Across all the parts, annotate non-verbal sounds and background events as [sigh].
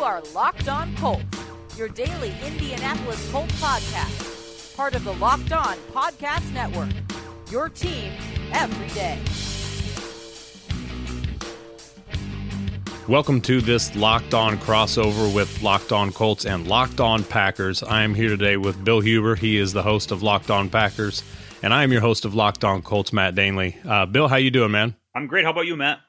You are Locked On Colts, your daily Indianapolis Colts podcast, part of the Locked On Podcast Network. Your team every day. Welcome to this Locked On crossover with Locked On Colts and Locked On Packers. I am here today with Bill Huber. He is the host of Locked On Packers, and I am your host of Locked On Colts, Matt Danley. Uh, Bill, how you doing, man? I'm great. How about you, Matt?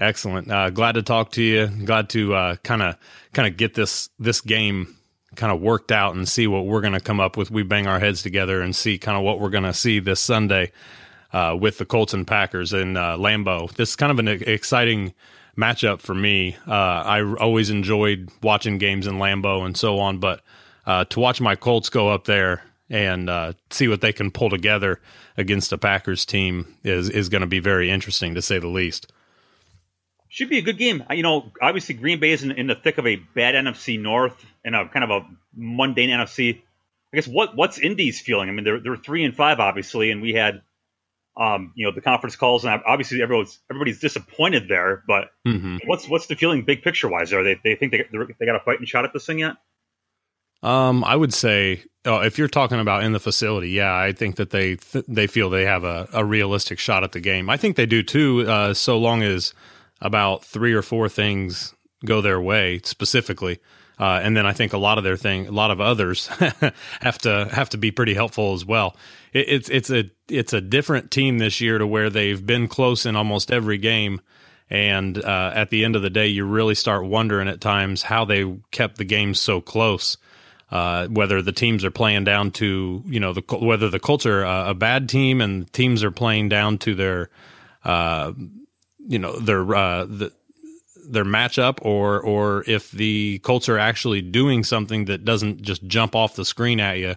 Excellent. Uh, glad to talk to you. Glad to kind of kind of get this this game kind of worked out and see what we're going to come up with. We bang our heads together and see kind of what we're going to see this Sunday uh, with the Colts and Packers in uh, Lambeau. This is kind of an exciting matchup for me. Uh, I always enjoyed watching games in Lambeau and so on, but uh, to watch my Colts go up there and uh, see what they can pull together against a Packers team is is going to be very interesting to say the least. Should be a good game. You know, obviously Green Bay is in, in the thick of a bad NFC North and a kind of a mundane NFC. I guess what what's Indy's feeling? I mean, they're they're three and five obviously, and we had um, you know, the conference calls, and obviously everyone's everybody's disappointed there. But mm-hmm. what's what's the feeling, big picture wise? Are they they think they they got a fighting shot at this thing yet? Um, I would say oh, if you're talking about in the facility, yeah, I think that they th- they feel they have a, a realistic shot at the game. I think they do too, uh, so long as about three or four things go their way specifically. Uh, and then I think a lot of their thing, a lot of others [laughs] have to have to be pretty helpful as well. It, it's it's a it's a different team this year to where they've been close in almost every game, and uh, at the end of the day, you really start wondering at times how they kept the game so close. Uh, whether the teams are playing down to you know the whether the Colts are a, bad team and teams are playing down to their uh, you know their uh, the, their matchup, or or if the Colts are actually doing something that doesn't just jump off the screen at you,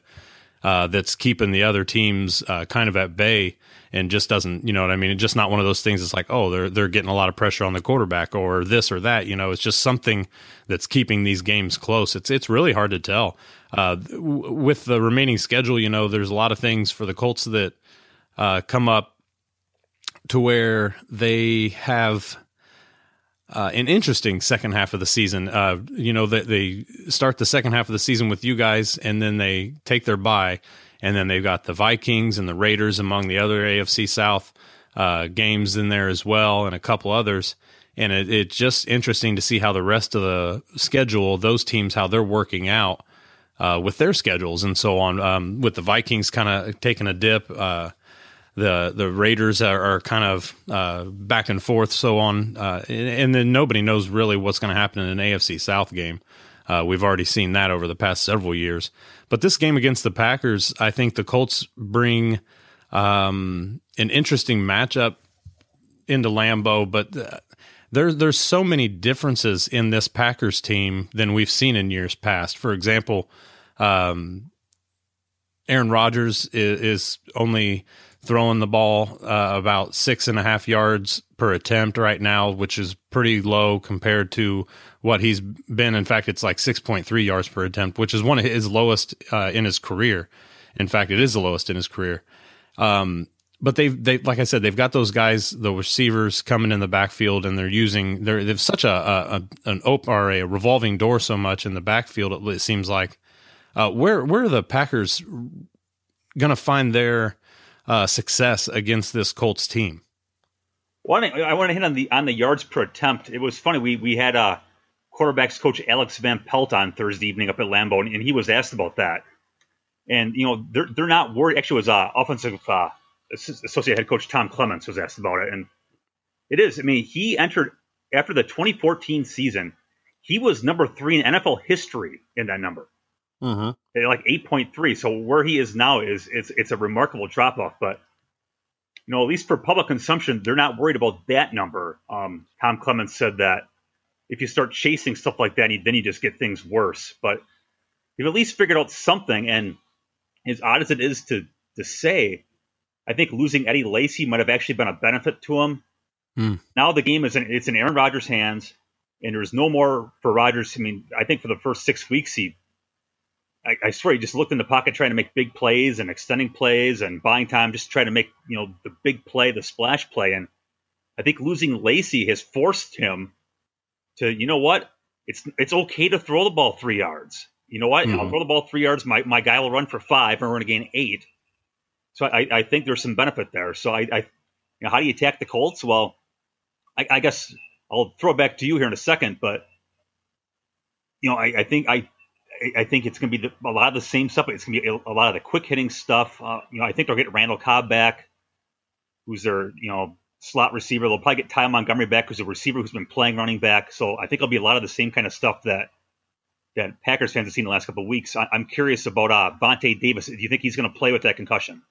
uh, that's keeping the other teams uh, kind of at bay and just doesn't, you know what I mean? It's just not one of those things. It's like, oh, they're they're getting a lot of pressure on the quarterback or this or that. You know, it's just something that's keeping these games close. It's it's really hard to tell. Uh, with the remaining schedule, you know, there's a lot of things for the Colts that uh, come up to where they have uh, an interesting second half of the season. Uh, you know, they, they start the second half of the season with you guys, and then they take their bye, and then they've got the Vikings and the Raiders among the other AFC South uh, games in there as well, and a couple others. And it, it's just interesting to see how the rest of the schedule, those teams, how they're working out uh, with their schedules and so on. Um, with the Vikings kind of taking a dip uh, the the Raiders are, are kind of uh, back and forth, so on, uh, and, and, then nobody knows really what's going to happen in an AFC South game. Uh, we've already seen that over the past several years, but this game against the Packers, I think the Colts bring um, an interesting matchup into Lambeau, but. Uh, there's there's so many differences in this Packers team than we've seen in years past. For example, um, Aaron Rodgers is, is only throwing the ball uh, about six and a half yards per attempt right now, which is pretty low compared to what he's been. In fact, it's like 6.3 yards per attempt, which is one of his lowest uh, in his career. In fact, it is the lowest in his career. Um, but they've they like I said, they've got those guys, the receivers coming in the backfield, and they're using they're they've such a, a, an open or a revolving door so much in the backfield. It, seems like uh, where where are the Packers going to find their uh, success against this Colts team. I want to hit on the on the yards per attempt. It was funny. We we had uh, quarterbacks coach Alex Van Pelt on Thursday evening up at Lambeau, and, and he was asked about that. And you know they're they're not worried. Actually, it was uh, offensive uh, associate head coach Tom Clements was asked about it, and it is. I mean, he entered after the 2014 season. He was number three in NFL history in that number. Mm-hmm. like eight point three. So where he is now is it's it's a remarkable drop off. But you know, at least for public consumption, they're not worried about that number. Um, Tom Clements said that if you start chasing stuff like that, then you just get things worse. But you've at least figured out something. And as odd as it is to to say, I think losing Eddie Lacy might have actually been a benefit to him. Mm. Now the game is in, it's in Aaron Rodgers' hands, and there's no more for Rodgers. I mean, I think for the first six weeks, he, I, I, swear, he just looked in the pocket trying to make big plays and extending plays and buying time, just trying to make you know the big play, the splash play. And I think losing Lacy has forced him to, you know what, it's it's okay to throw the ball three yards. You know what? Mm-hmm. I'll throw the ball three yards. My my guy will run for five, and we're going to gain eight. So I, I think there's some benefit there. So I, I you know, how do you attack the Colts? Well, I, I, guess I'll throw it back to you here in a second, but you know, I, I think I, I think it's going to be a lot of the same stuff. It's going to be a, a, lot of the quick hitting stuff. Uh, you know, I think they'll get Randall Cobb back, who's their you know slot receiver. They'll probably get Ty Montgomery back, who's a receiver who's been playing running back. So I think it'll be a lot of the same kind of stuff that that Packers fans have seen the last couple of weeks. I, am curious about uh, Vontae Davis. Do you think he's going to play with that concussion?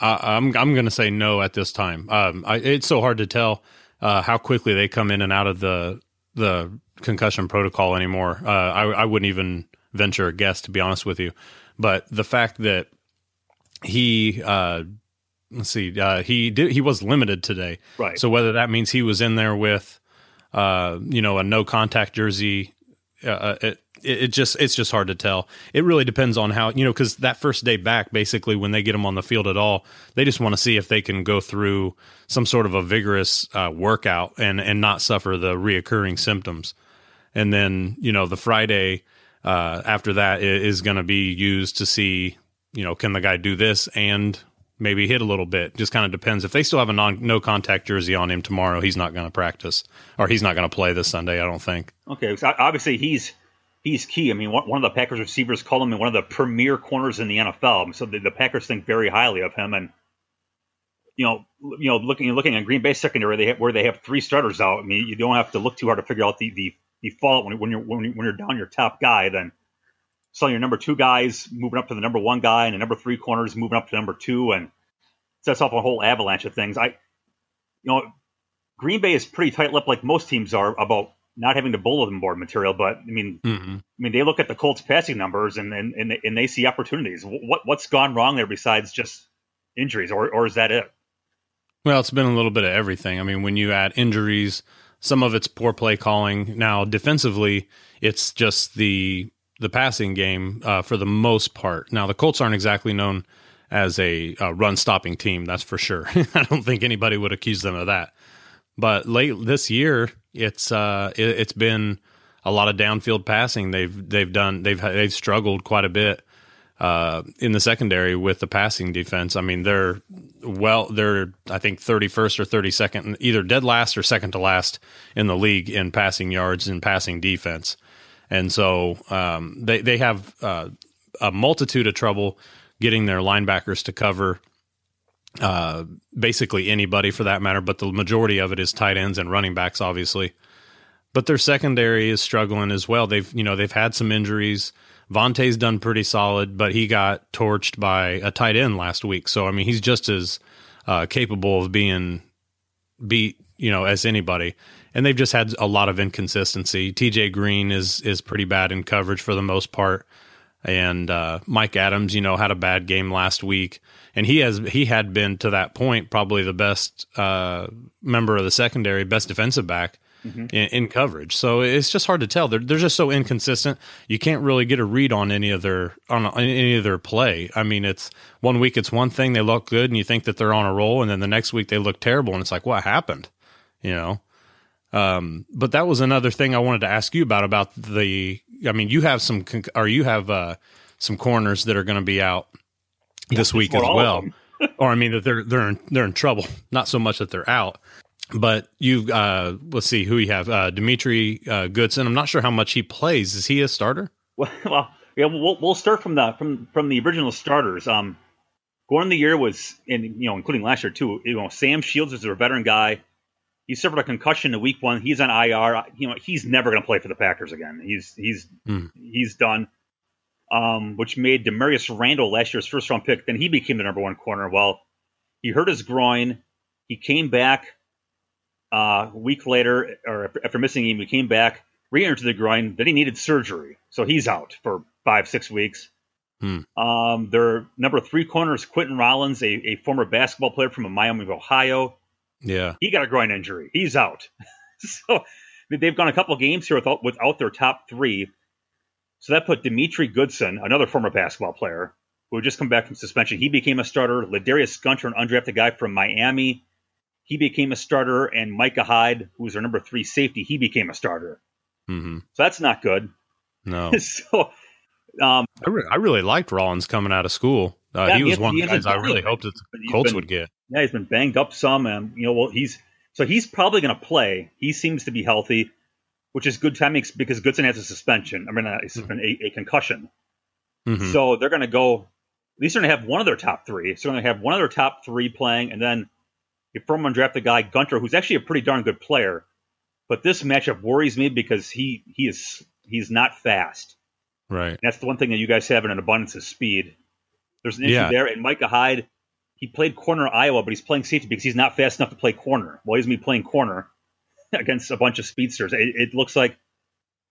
Uh, I'm I'm going to say no at this time. Um, I, it's so hard to tell uh, how quickly they come in and out of the the concussion protocol anymore. Uh, I, I wouldn't even venture a guess to be honest with you. But the fact that he uh, let's see, uh, he did he was limited today, right? So whether that means he was in there with uh, you know a no contact jersey, uh, it, it, it just it's just hard to tell. It really depends on how you know because that first day back, basically when they get them on the field at all, they just want to see if they can go through some sort of a vigorous uh, workout and and not suffer the reoccurring symptoms. And then you know the Friday uh, after that is going to be used to see you know can the guy do this and maybe hit a little bit. Just kind of depends. If they still have a non no contact jersey on him tomorrow, he's not going to practice or he's not going to play this Sunday. I don't think. Okay, so obviously he's he's key. I mean, one of the Packers receivers called him one of the premier corners in the NFL. So the, the Packers think very highly of him. And you know, you know, looking looking at Green Bay secondary, they have, where they have three starters out. I mean, you don't have to look too hard to figure out the the, the when, when you're when, when you're down your top guy. Then so your number two guys moving up to the number one guy, and the number three corners moving up to number two, and sets off a whole avalanche of things. I, you know, Green Bay is pretty tight-lipped, like most teams are, about not having to bullet the bulletin board material. But I mean, mm-hmm. I mean, they look at the Colts' passing numbers and and and they, and they see opportunities. What what's gone wrong there besides just injuries, or or is that it? Well, it's been a little bit of everything. I mean, when you add injuries, some of it's poor play calling. Now, defensively, it's just the the passing game uh, for the most part. Now, the Colts aren't exactly known as a, a run stopping team, that's for sure. [laughs] I don't think anybody would accuse them of that. But late this year, it's uh, it, has been a lot of downfield passing. They've they've done they've they've struggled quite a bit uh, in the secondary with the passing defense. I mean, they're well, they're I think thirty first or thirty second, either dead last or second to last in the league in passing yards and passing defense. And so um, they they have uh, a multitude of trouble getting their linebackers to cover uh, basically anybody for that matter, but the majority of it is tight ends and running backs, obviously. But their secondary is struggling as well. They've you know they've had some injuries. Vontae's done pretty solid, but he got torched by a tight end last week. So I mean, he's just as uh, capable of being beat, you know, as anybody. And they've just had a lot of inconsistency. TJ Green is is pretty bad in coverage for the most part and uh, Mike Adams, you know, had a bad game last week, and he has he had been to that point probably the best uh, member of the secondary, best defensive back mm-hmm. in, in, coverage. So it's just hard to tell. They're they're just so inconsistent. You can't really get a read on any of their on any of their play. I mean, it's one week it's one thing they look good, and you think that they're on a roll, and then the next week they look terrible, and it's like what happened, you know. Um, but that was another thing I wanted to ask you about about the. I mean, you have some, or you have uh, some corners that are going to be out yeah, this week as well. [laughs] or I mean that they're they're in, they're in trouble. [laughs] Not so much that they're out, but you uh, let's see who you have. Uh, Demetri uh, Goodson. I'm not sure how much he plays. Is he a starter? Well, [laughs] well yeah, we'll we'll start from the from from the original starters. Um, going the year was, and you know, including last year too. You know, Sam Shields is a veteran guy he suffered a concussion in week one. He's on IR. You know, he's never going to play for the Packers again. He's he's mm. he's done. um, which made Damarious Randall last year's first round pick. Then he became the number one corner. Well, he hurt his groin. He came back uh, a week later, or after missing him, he came back, re-injured the groin. Then he needed surgery, so he's out for five, six weeks. Hmm. Um, their number three corner is Quentin Rollins, a, a former basketball player from Miami Ohio. Yeah. He got a groin injury. He's out. [laughs] so they've gone a couple games here without, without their top three. So that put Demetri Goodson, another former basketball player, who had just come back from suspension. He became a starter. Ladarius Gunter, an undrafted guy from Miami, he became a starter. And Micah Hyde, who was their number three safety, he became a starter. hmm So that's not good. No. [laughs] so um, I, re- I really liked Rollins coming out of school. Uh, Yeah, he was he- one of the guys I really hoped that the Colts been- would get. Yeah, he's been banged up some, and you know, well, he's so he's probably going to play. He seems to be healthy, which is good timing because Goodson has a suspension. I mean, a, a, a concussion. Mhm. So they're going to go. At least they're going to have one of their top three. So they're going to have one of their top three playing, and then a from the guy Gunter, who's actually a pretty darn good player. But this matchup worries me because he he is he's not fast. Right. And that's the one thing that you guys have in an abundance of speed. There's an issue Yeah. there. And Micah Hyde, he played corner Iowa, but he's playing safety because he's not fast enough to play corner. Well, he's me playing corner [laughs] against a bunch of speedsters. It, it looks like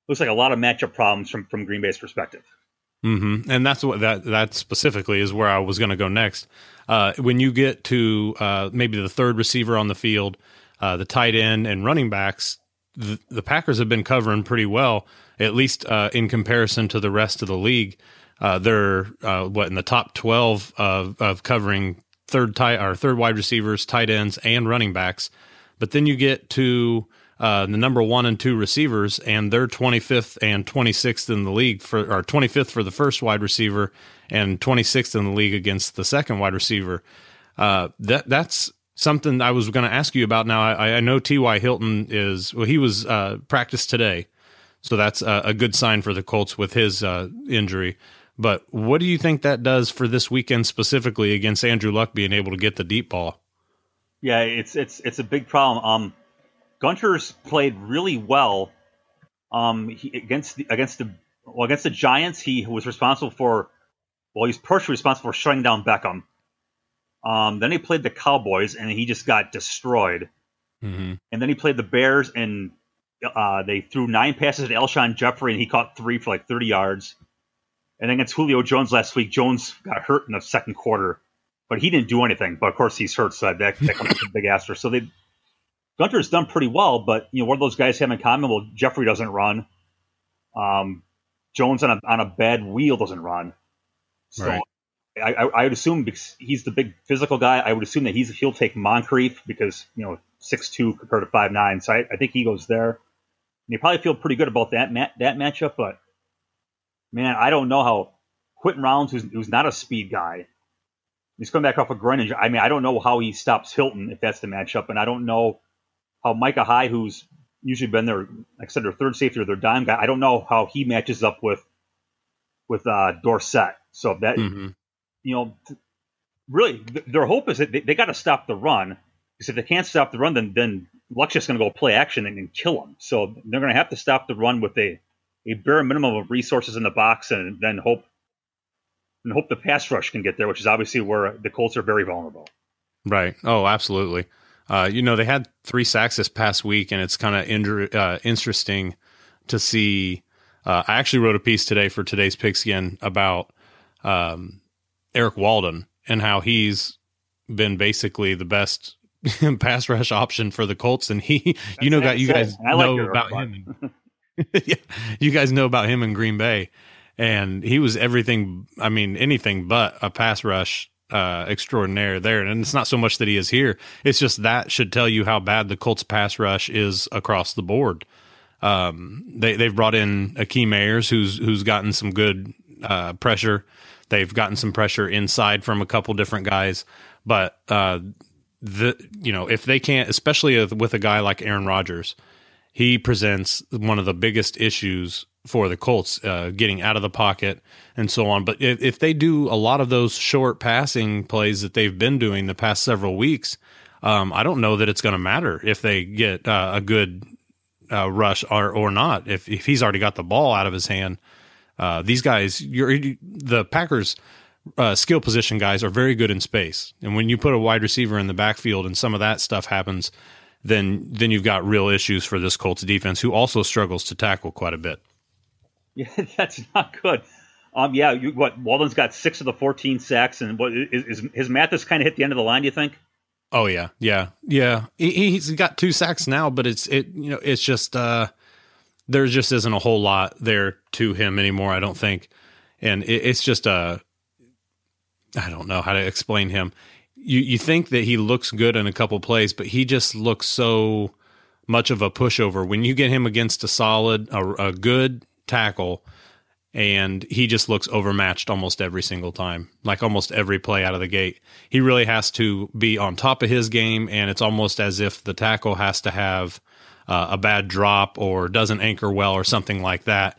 looks like a lot of matchup problems from from Green Bay's perspective. hmm And that's what that that specifically is where I was going to go next. Uh, when you get to uh, maybe the third receiver on the field, uh, the tight end and running backs, the, the Packers have been covering pretty well, at least uh, in comparison to the rest of the league. Uh, they're uh, what in the top twelve of, of covering third tight or third wide receivers, tight ends, and running backs. But then you get to uh, the number one and two receivers, and they're 25th and 26th in the league for, or 25th for the first wide receiver, and 26th in the league against the second wide receiver. Uh, that that's something I was going to ask you about. Now I, I know T.Y. Hilton is well, he was uh, practiced today, so that's a, a good sign for the Colts with his uh, injury. But what do you think that does for this weekend specifically against Andrew Luck being able to get the deep ball? Yeah, it's it's it's a big problem. Um, Gunter's played really well. Um, he, against the against the well against the Giants, he was responsible for well, he's partially responsible for shutting down Beckham. Um, then he played the Cowboys, and he just got destroyed. Mm-hmm. And then he played the Bears, and uh, they threw nine passes to Alshon Jeffery, and he caught three for like 30 yards. And then against Julio Jones last week, Jones got hurt in the second quarter, but he didn't do anything. But of course, he's hurt, so that, that comes a big asterisk. So they Gunter's done pretty well, but you know what do those guys have in common? Well, Jeffery doesn't run. Um, Jones on a on a bad wheel doesn't run. So Right. I, I, I would assume because he's the big physical guy, I would assume that he's he'll take Moncrief because you know six two compared to five nine. So I, I think he goes there. And you probably feel pretty good about that mat, that matchup, but man, I don't know how Quentin Rollins, who's, who's not a speed guy, he's coming back off a groin injury. I mean, I don't know how he stops Hilton if that's the matchup, and I don't know how Micah Hyde, who's usually been their, like I said, their third safety or their dime guy, I don't know how he matches up with with uh, Dorsett. So that Mm-hmm. you know, really, th- their hope is that they, they got to stop the run because if they can't stop the run, then then just going to go play action and, and kill them. So they're going to have to stop the run with a a bare minimum of resources in the box, and then hope and hope the pass rush can get there, which is obviously where the Colts are very vulnerable. Right. Oh, absolutely. Uh, you know, they had three sacks this past week, and it's kind of inter- uh, interesting to see. Uh, I actually wrote a piece today for today's Pigskin about um, Erik Walden and how he's been basically the best [laughs] pass rush option for the Colts, and he, [laughs] you know, got you guys I know about him. [laughs] [laughs] yeah, you guys know about him in Green Bay, and he was everything. I mean, anything but a pass rush uh, extraordinaire there. And it's not so much that he is here; it's just that should tell you how bad the Colts pass rush is across the board. Um, they they've brought in Akeem Ayers, who's who's gotten some good uh, pressure. They've gotten some pressure inside from a couple different guys, but uh, the you know if they can't, especially with a guy like Aaron Rodgers, he presents one of the biggest issues for the Colts, uh, getting out of the pocket and so on. But if, if they do a lot of those short passing plays that they've been doing the past several weeks, um, I don't know that it's going to matter if they get uh, a good uh, rush or or not. If if he's already got the ball out of his hand, Uh, these guys, the Packers uh, skill position guys are very good in space, and when you put a wide receiver in the backfield and some of that stuff happens, then then you've got real issues for this Colts defense, who also struggles to tackle quite a bit. [laughs] Yeah, that's not good. Um, yeah, you, what Walden's got six of the fourteen sacks, and what is, is his Mathis kind of hit the end of the line? Do you think? Oh yeah, yeah, yeah. He, he's got two sacks now, but it's it you know it's just uh, there just isn't a whole lot there to him anymore. I don't think, and it, it's just a I don't know how to explain him. You you think that he looks good in a couple plays, but he just looks so much of a pushover when you get him against a solid a, a good tackle and he just looks overmatched almost every single time, like almost every play out of the gate. He really has to be on top of his game, and it's almost as if the tackle has to have uh, a bad drop or doesn't anchor well or something like that.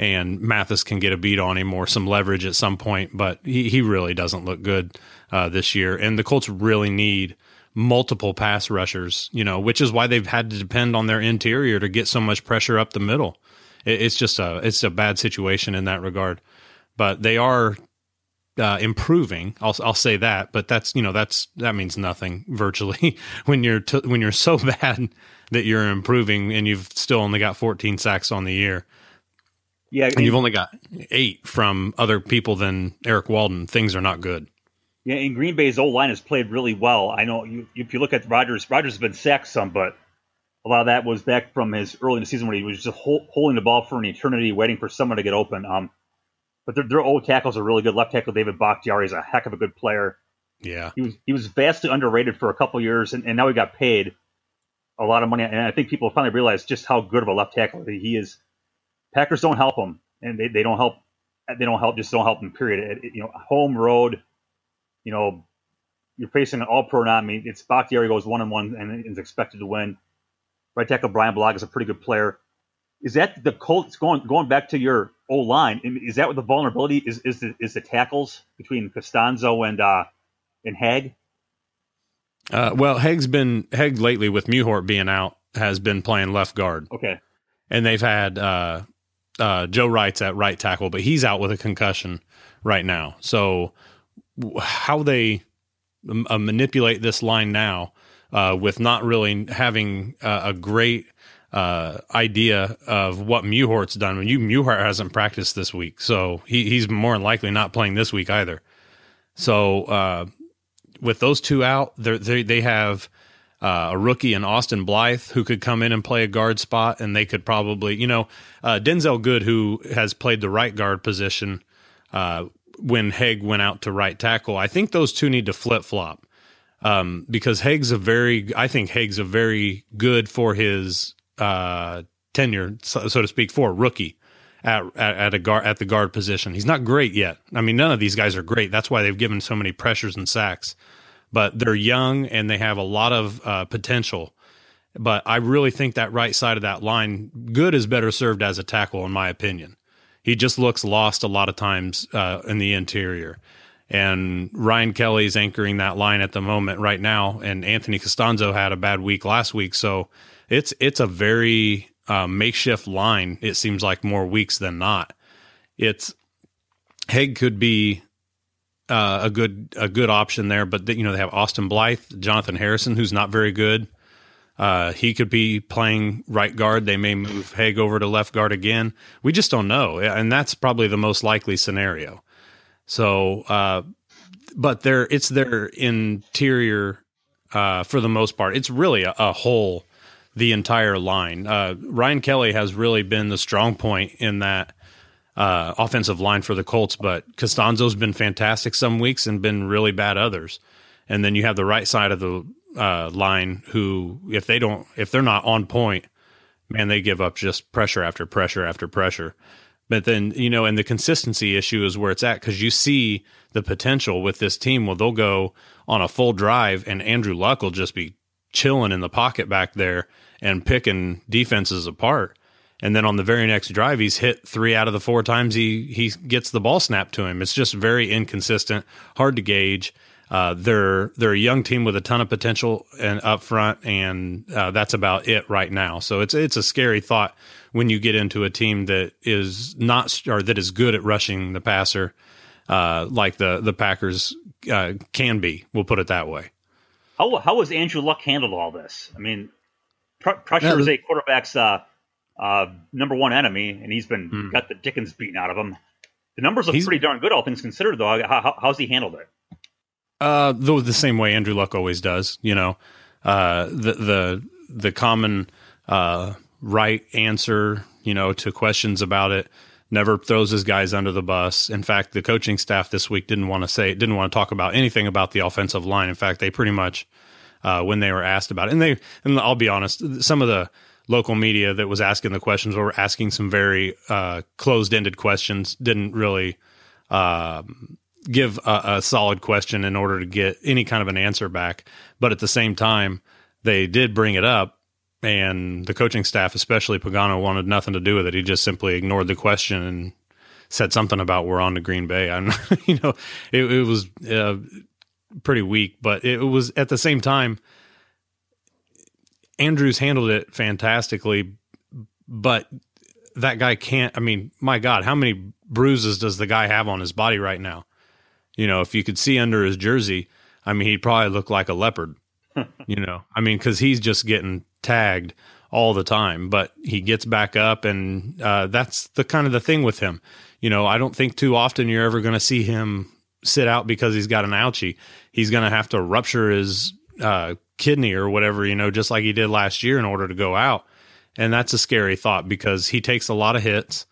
And Mathis can get a beat on him or some leverage at some point, but he, he really doesn't look good uh, this year. And the Colts really need multiple pass rushers, you know, which is why they've had to depend on their interior to get so much pressure up the middle it's just a it's a bad situation in that regard. But they are uh, improving. I'll I'll say that, but that's you know that's that means nothing [laughs] virtually when you're t- when you're so [laughs] bad that you're improving and you've still only got 14 sacks on the year. Yeah, and, and you've only got eight from other people than Erik Walden. Things are not good. Yeah, and Green Bay's old line has played really well. I know you, if you look at Rodgers, Rodgers has been sacked some, but a lot of that was back from his early in the season when he was just hold, holding the ball for an eternity, waiting for someone to get open. Um, but their, their old tackles are really good. Left tackle David Bakhtiari is a heck of a good player. Yeah, he was he was vastly underrated for a couple years, and, and now he got paid a lot of money. And I think people finally realized just how good of a left tackle he is. Packers don't help them, and they, they don't help. They don't help. Just don't help them. Period. It, it, you know, home road. You know, you're facing an all pro now. I mean, it's Bakhtiari goes one and one and is expected to win. Right tackle Bryan Bulaga is a pretty good player. Is that the Colts going going back to your O line? Is that what the vulnerability is? Is the, is the tackles between Castonzo and uh, and Haeg? Uh, well, Haeg's been Haeg lately with Mewhort being out has been playing left guard. Okay, and they've had uh, uh, Joe Reitz at right tackle, but he's out with a concussion right now. So how they uh, manipulate this line now uh, with not really having uh, a great uh, idea of what Mewhort's done. When you Mewhort hasn't practiced this week, so he, he's more than likely not playing this week either. So uh, with those two out, they they have uh, a rookie in Austin Blythe who could come in and play a guard spot, and they could probably, you know, uh, Denzelle Good who has played the right guard position uh, when Haeg went out to right tackle. I think those two need to flip flop um, because Haeg's a very, I think Haeg's a very good for his uh, tenure, so, so, to speak, for a rookie at, at a guard at the guard position. He's not great yet. I mean, none of these guys are great. That's why they've given so many pressures and sacks. But they're young and they have a lot of uh, potential. But I really think that right side of that line, good is better served as a tackle, in my opinion. He just looks lost a lot of times uh, in the interior and Ryan Kelly's anchoring that line at the moment right now, and Anthony Castonzo had a bad week last week, so it's it's a very uh, makeshift line. It seems like more weeks than not. It's Haeg could be uh, a good a good option there, but you know they have Austin Blythe, Jonathan Harrison, who's not very good. Uh, he could be playing right guard. They may move Haeg over to left guard again. We just don't know, and that's probably the most likely scenario. So, uh, but their it's their interior uh, for the most part. It's really a, a whole the entire line. Uh, Ryan Kelly has really been the strong point in that uh, offensive line for the Colts, but Castonzo's been fantastic some weeks and been really bad others. And then you have the right side of the uh, line who, if they don't, if they're not on point, man, they give up just pressure after pressure after pressure. But then, you know, and the consistency issue is where it's at because you see the potential with this team. Well, they'll go on a full drive and Andrew Luck will just be chilling in the pocket back there and picking defenses apart. And then on the very next drive, he's hit three out of the four times he, he gets the ball snapped to him. It's just very inconsistent, hard to gauge. Uh, they're they're a young team with a ton of potential and up front, and uh, that's about it right now. So it's it's a scary thought when you get into a team that is not or that is good at rushing the passer, uh, like the the Packers uh, can be. We'll put it that way. How how has Andrew Luck handled all this? I mean, pr- pressure yeah, is a quarterback's uh, number one enemy, and he's been hmm. got the Dickens beaten out of him. The numbers look pretty darn good, all things considered. Though, how, how, how's he handled it? Uh, though the same way Andrew Luck always does. You know, uh, the the the common uh, right answer, you know, to questions about it. Never throws his guys under the bus. In fact, the coaching staff this week didn't want to say, didn't want to talk about anything about the offensive line. In fact, they pretty much, uh, when they were asked about it, and they, and I'll be honest, some of the local media that was asking the questions were asking some very uh, closed-ended questions. Didn't really um, give a, a, solid question in order to get any kind of an answer back. But at the same time, they did bring it up, and the coaching staff, especially Pagano, wanted nothing to do with it. He just simply ignored the question and said something about we're on to Green Bay. And [laughs] you know, it, it was uh, pretty weak, but it was at the same time. Andrews handled it fantastically, but that guy can't. I mean, my God, how many bruises does the guy have on his body right now? You know, if you could see under his jersey, I mean, he'd probably look like a leopard. [laughs] you know, I mean, because he's just getting tagged all the time, but he gets back up, and uh, that's the kind of the thing with him. You know, I don't think too often you're ever going to see him sit out because he's got an ouchie. He's going to have to rupture his uh, kidney or whatever, you know, just like he did last year in order to go out. And that's a scary thought because he takes a lot of hits.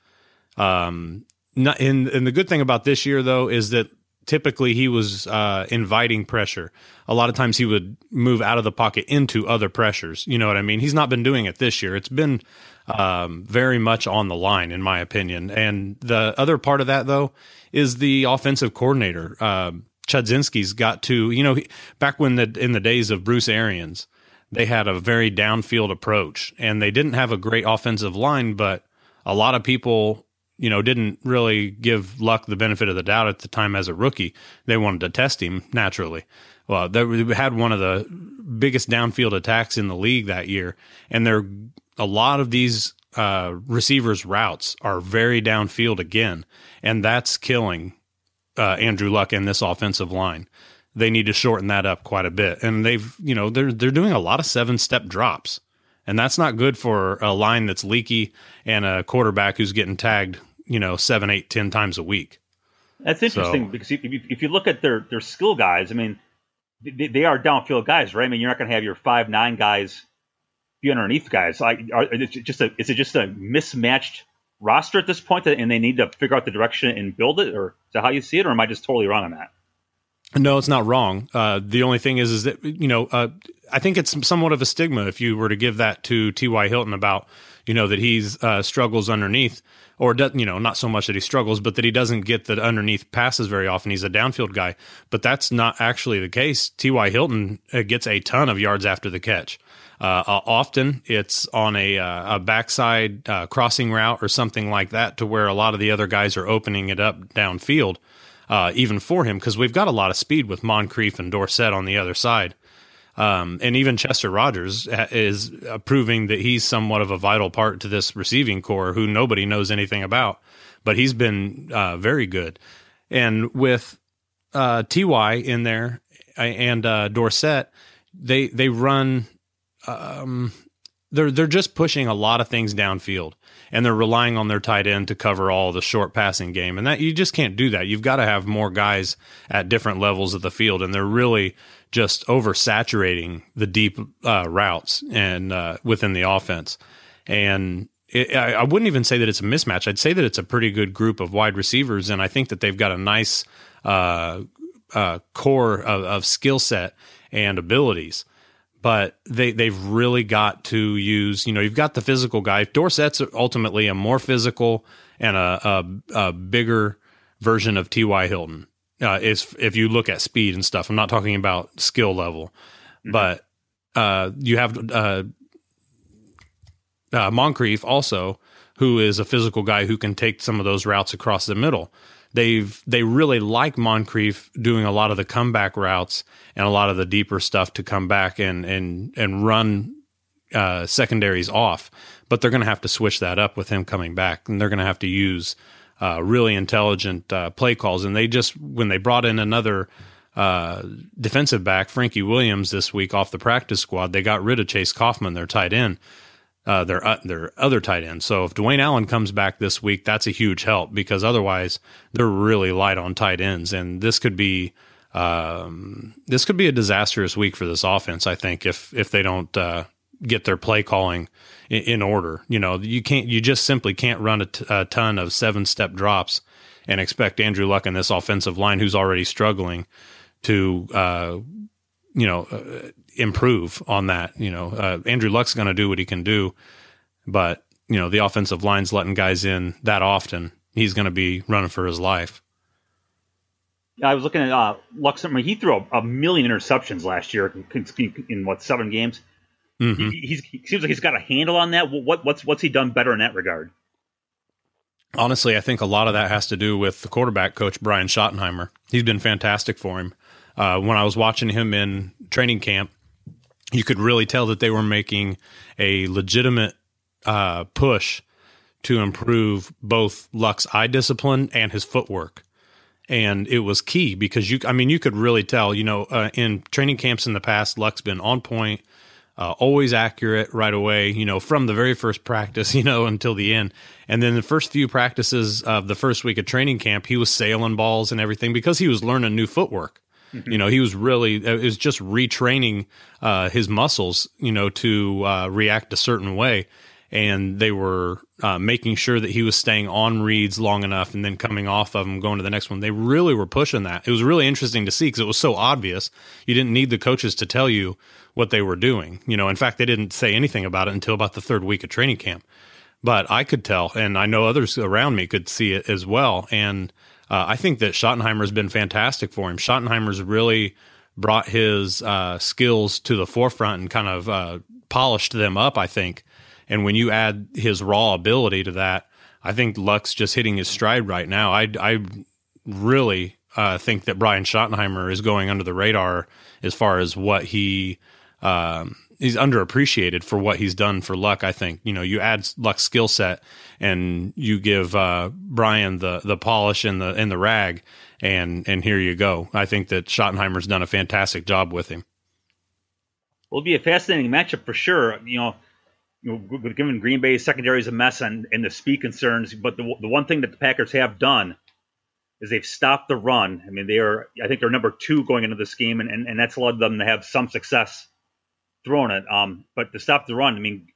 Um, not, and, and the good thing about this year, though, is that typically he was uh, inviting pressure. A lot of times he would move out of the pocket into other pressures. You know what I mean? He's not been doing it this year. It's been um, very much on the line, in my opinion. And the other part of that, though, is the offensive coordinator. Uh, Chudzinski's got to, you know, back when the in the days of Bruce Arians, they had a very downfield approach, and they didn't have a great offensive line, but a lot of people you know, didn't really give Luck the benefit of the doubt at the time as a rookie. They wanted to test him naturally. Well, they had one of the biggest downfield attacks in the league that year, and there a lot of these uh, receivers' routes are very downfield again, and that's killing uh, Andrew Luck and this offensive line. They need to shorten that up quite a bit, and they've you know they're they're doing a lot of seven step drops and that's not good for a line that's leaky and a quarterback who's getting tagged you know seven, eight, ten times a week. That's interesting so, because if you, if you look at their their skill guys, I mean, they, they are downfield guys, right? I mean, you're not going to have your five nine guys be underneath guys. Like, are, is it just a is it just a mismatched roster at this point, and they need to figure out the direction and build it, or is that how you see it, or am I just totally wrong on that? No, it's not wrong. Uh, the only thing is, is that you know, uh, I think it's somewhat of a stigma if you were to give that to T. Y. Hilton about you know that he's uh, struggles underneath or you know, not so much that he struggles, but that he doesn't get the underneath passes very often. He's a downfield guy, but that's not actually the case. T.Y. Hilton uh, gets a ton of yards after the catch. Uh, uh, often it's on a, uh, a backside uh, crossing route or something like that to where a lot of the other guys are opening it up downfield, uh, even for him, because we've got a lot of speed with Moncrief and Dorsett on the other side. Um, and even Chester Rogers is proving that he's somewhat of a vital part to this receiving core who nobody knows anything about, but he's been uh, very good. And with uh, Ty in there and uh, Dorsett, they they run. Um, they're they're just pushing a lot of things downfield, and they're relying on their tight end to cover all the short passing game, and that you just can't do that. You've got to have more guys at different levels of the field, and they're really just oversaturating the deep uh, routes and uh, within the offense. And it, I, I, wouldn't even say that it's a mismatch. I'd say that it's a pretty good group of wide receivers, and I think that they've got a nice uh, uh core of, of skill set and abilities. But they they've really got to use. You know, you've got the physical guy. Dorsett's ultimately a more physical and a, a, a bigger version of T.Y. Hilton uh, is if you look at speed and stuff. I'm not talking about skill level, mm-hmm. but uh, you have uh, uh, Moncrief also, who is a physical guy who can take some of those routes across the middle. They've they really like Moncrief doing a lot of the comeback routes and a lot of the deeper stuff to come back and and and run uh, secondaries off. But they're going to have to switch that up with him coming back, and they're going to have to use uh, really intelligent uh, play calls. And they just when they brought in another uh, defensive back, Frankie Williams, this week off the practice squad, they got rid of Chase Coffman, their tight end uh, their uh, their other tight end. So if Dwayne Allen comes back this week, that's a huge help because otherwise they're really light on tight ends, and this could be um, this could be a disastrous week for this offense. I think if if they don't uh, get their play calling in, in, order, you know, you can't you just simply can't run a, t- a ton of seven step drops and expect Andrew Luck and this offensive line, who's already struggling, to uh, you know uh, improve on that. You know, uh, Andrew Luck's going to do what he can do, but you know the offensive line's letting guys in that often. He's going to be running for his life. I was looking at uh, Luck. He threw a, a, million interceptions last year in, in what seven games. Mm-hmm. He, he, seems like he's got a handle on that. What, what's what's he done better in that regard? Honestly, I think a lot of that has to do with the quarterback coach Brian Schottenheimer. He's been fantastic for him. Uh, when I was watching him in training camp, you could really tell that they were making a legitimate uh, push to improve both Luck's eye discipline and his footwork. And it was key because you, I mean, you could really tell, you know, uh, in training camps in the past, Luck's been on point, uh, always accurate right away, you know, from the very first practice, [laughs] you know, until the end. And then the first few practices of the first week of training camp, he was sailing balls and everything because he was learning new footwork. Mm-hmm. You know, he was really it was just retraining uh, his muscles, you know, to uh, react a certain way, and they were uh, making sure that he was staying on reads long enough and then coming off of them, going to the next one. They really were pushing that. It was really interesting to see because it was so obvious. You didn't need the coaches to tell you what they were doing. You know, in fact, they didn't say anything about it until about the third week of training camp. But I could tell, and I know others around me could see it as well, and uh, I think that Schottenheimer has been fantastic for him. Schottenheimer's really brought his uh, skills to the forefront and kind of uh, polished them up, I think. And when you add his raw ability to that, I think Luck's just hitting his stride right now. I, I really uh, think that Brian Schottenheimer is going under the radar as far as what he um, he's underappreciated for what he's done for Luck. I think you know you add Luck's skill set and you give uh, Brian the the polish and the and the rag, and and here you go. I think that Schottenheimer's done a fantastic job with him. Will be a fascinating matchup for sure. You know, you know given Green Bay's secondary is a mess and, and the speed concerns, but the the one thing that the Packers have done is they've stopped the run. I mean, they are I think they're number two going into this game, and, and, and that's allowed them to have some success throwing it. Um, but to stop the run, I mean,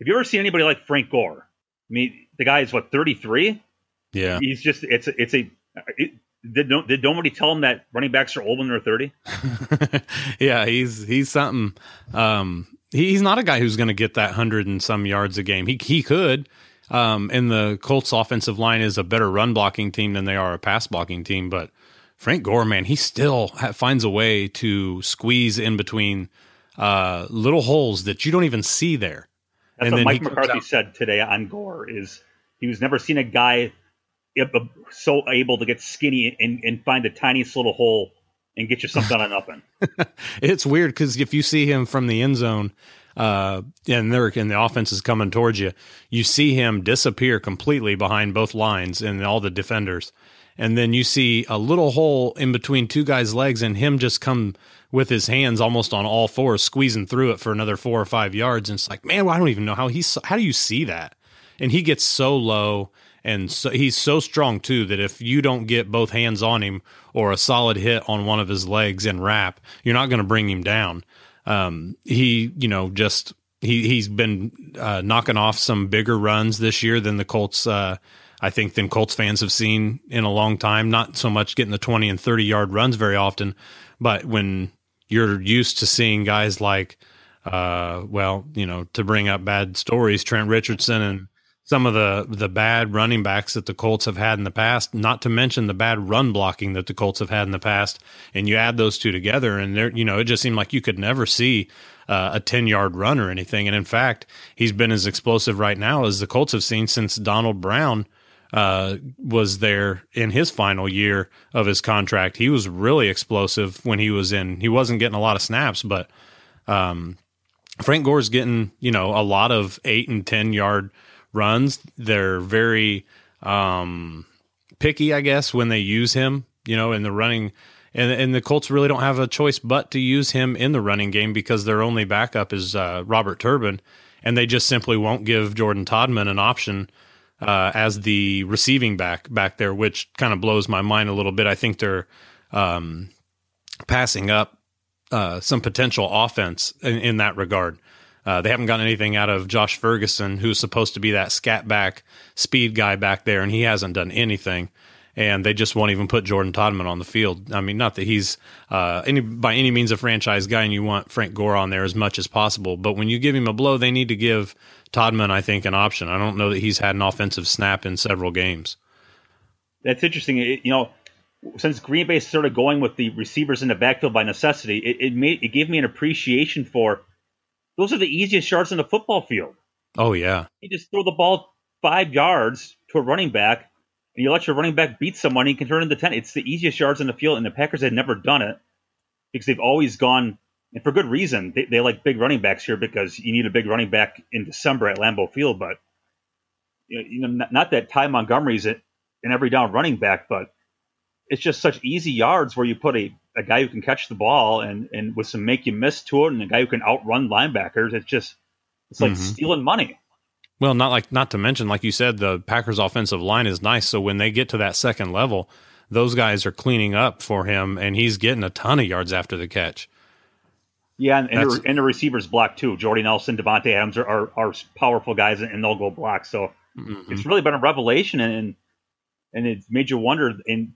have you ever seen anybody like Frank Gore? I mean, the guy is what 33. Yeah, he's just it's a, it's a. It, did no, did nobody tell him that running backs are old when they're 30? [laughs] yeah, he's he's something. Um, he's not a guy who's going to get that hundred and some yards a game. He he could. Um, and the Colts offensive line is a better run blocking team than they are a pass blocking team. But Frank Gore, man, he still ha- finds a way to squeeze in between uh, little holes that you don't even see there. That's and what Mike McCarthy said today on Gore is he was never seen a guy so able to get skinny and, and find the tiniest little hole and get you something on nothing. [laughs] it's weird because if you see him from the end zone, uh, and they're and the offense is coming towards you, you see him disappear completely behind both lines and all the defenders, and then you see a little hole in between two guys' legs, and him just come with his hands almost on all fours, squeezing through it for another four or five yards. And it's like, man, well, I don't even know how he's. How do you see that? And he gets so low, and so, he's so strong too that if you don't get both hands on him or a solid hit on one of his legs and wrap, you're not going to bring him down. Um, he, you know, just he he's been uh, knocking off some bigger runs this year than the Colts. Uh, I think than Colts fans have seen in a long time. Not so much getting the 20 and 30 yard runs very often, but when you're used to seeing guys like, uh, well, you know, to bring up bad stories, Trent Richardson and some of the the bad running backs that the Colts have had in the past, not to mention the bad run blocking that the Colts have had in the past, and you add those two together, and there, you know, it just seemed like you could never see uh, a ten yard run or anything. And in fact, he's been as explosive right now as the Colts have seen since Donald Brown uh, was there in his final year of his contract. He was really explosive when he was in. He wasn't getting a lot of snaps, but um, Frank Gore's getting you know a lot of eight and ten yard runs. They're very um, picky, I guess, when they use him. You know, in the running and and the Colts really don't have a choice but to use him in the running game because their only backup is uh, Robert Turbin, and they just simply won't give Jordan Todman an option uh, as the receiving back back there, which kind of blows my mind a little bit. I think they're um, passing up uh, some potential offense in, in that regard. Uh, they haven't gotten anything out of Josh Ferguson, who's supposed to be that scat back speed guy back there, and he hasn't done anything and they just won't even put Jordan Todman on the field. I mean, not that he's uh, any by any means a franchise guy, and you want Frank Gore on there as much as possible. But when you give him a blow, they need to give Todman, I think, an option. I don't know that he's had an offensive snap in several games. That's interesting. It, you know, since Green Bay started going with the receivers in the backfield by necessity, it, it made it gave me an appreciation for those are the easiest yards in the football field. Oh yeah, you just throw the ball five yards to a running back and you let your running back beat someone, he can turn into 10. It's the easiest yards in the field, and the Packers had never done it because they've always gone, and for good reason. They, they like big running backs here because you need a big running back in December at Lambeau Field. But, you know, not, not that Ty Montgomery's an every down running back, but it's just such easy yards where you put a, a guy who can catch the ball and, and with some make you miss to it and a guy who can outrun linebackers. It's just, it's like mm-hmm. stealing money. Well, not like not to mention, like you said, the Packers' offensive line is nice. So when they get to that second level, those guys are cleaning up for him, and he's getting a ton of yards after the catch. Yeah, and, and, the, and the, receivers block too. Jordy Nelson, Davante Adams are, are, are, powerful guys, and they'll go block. So mm-hmm. it's really been a revelation, and and it's made you wonder, and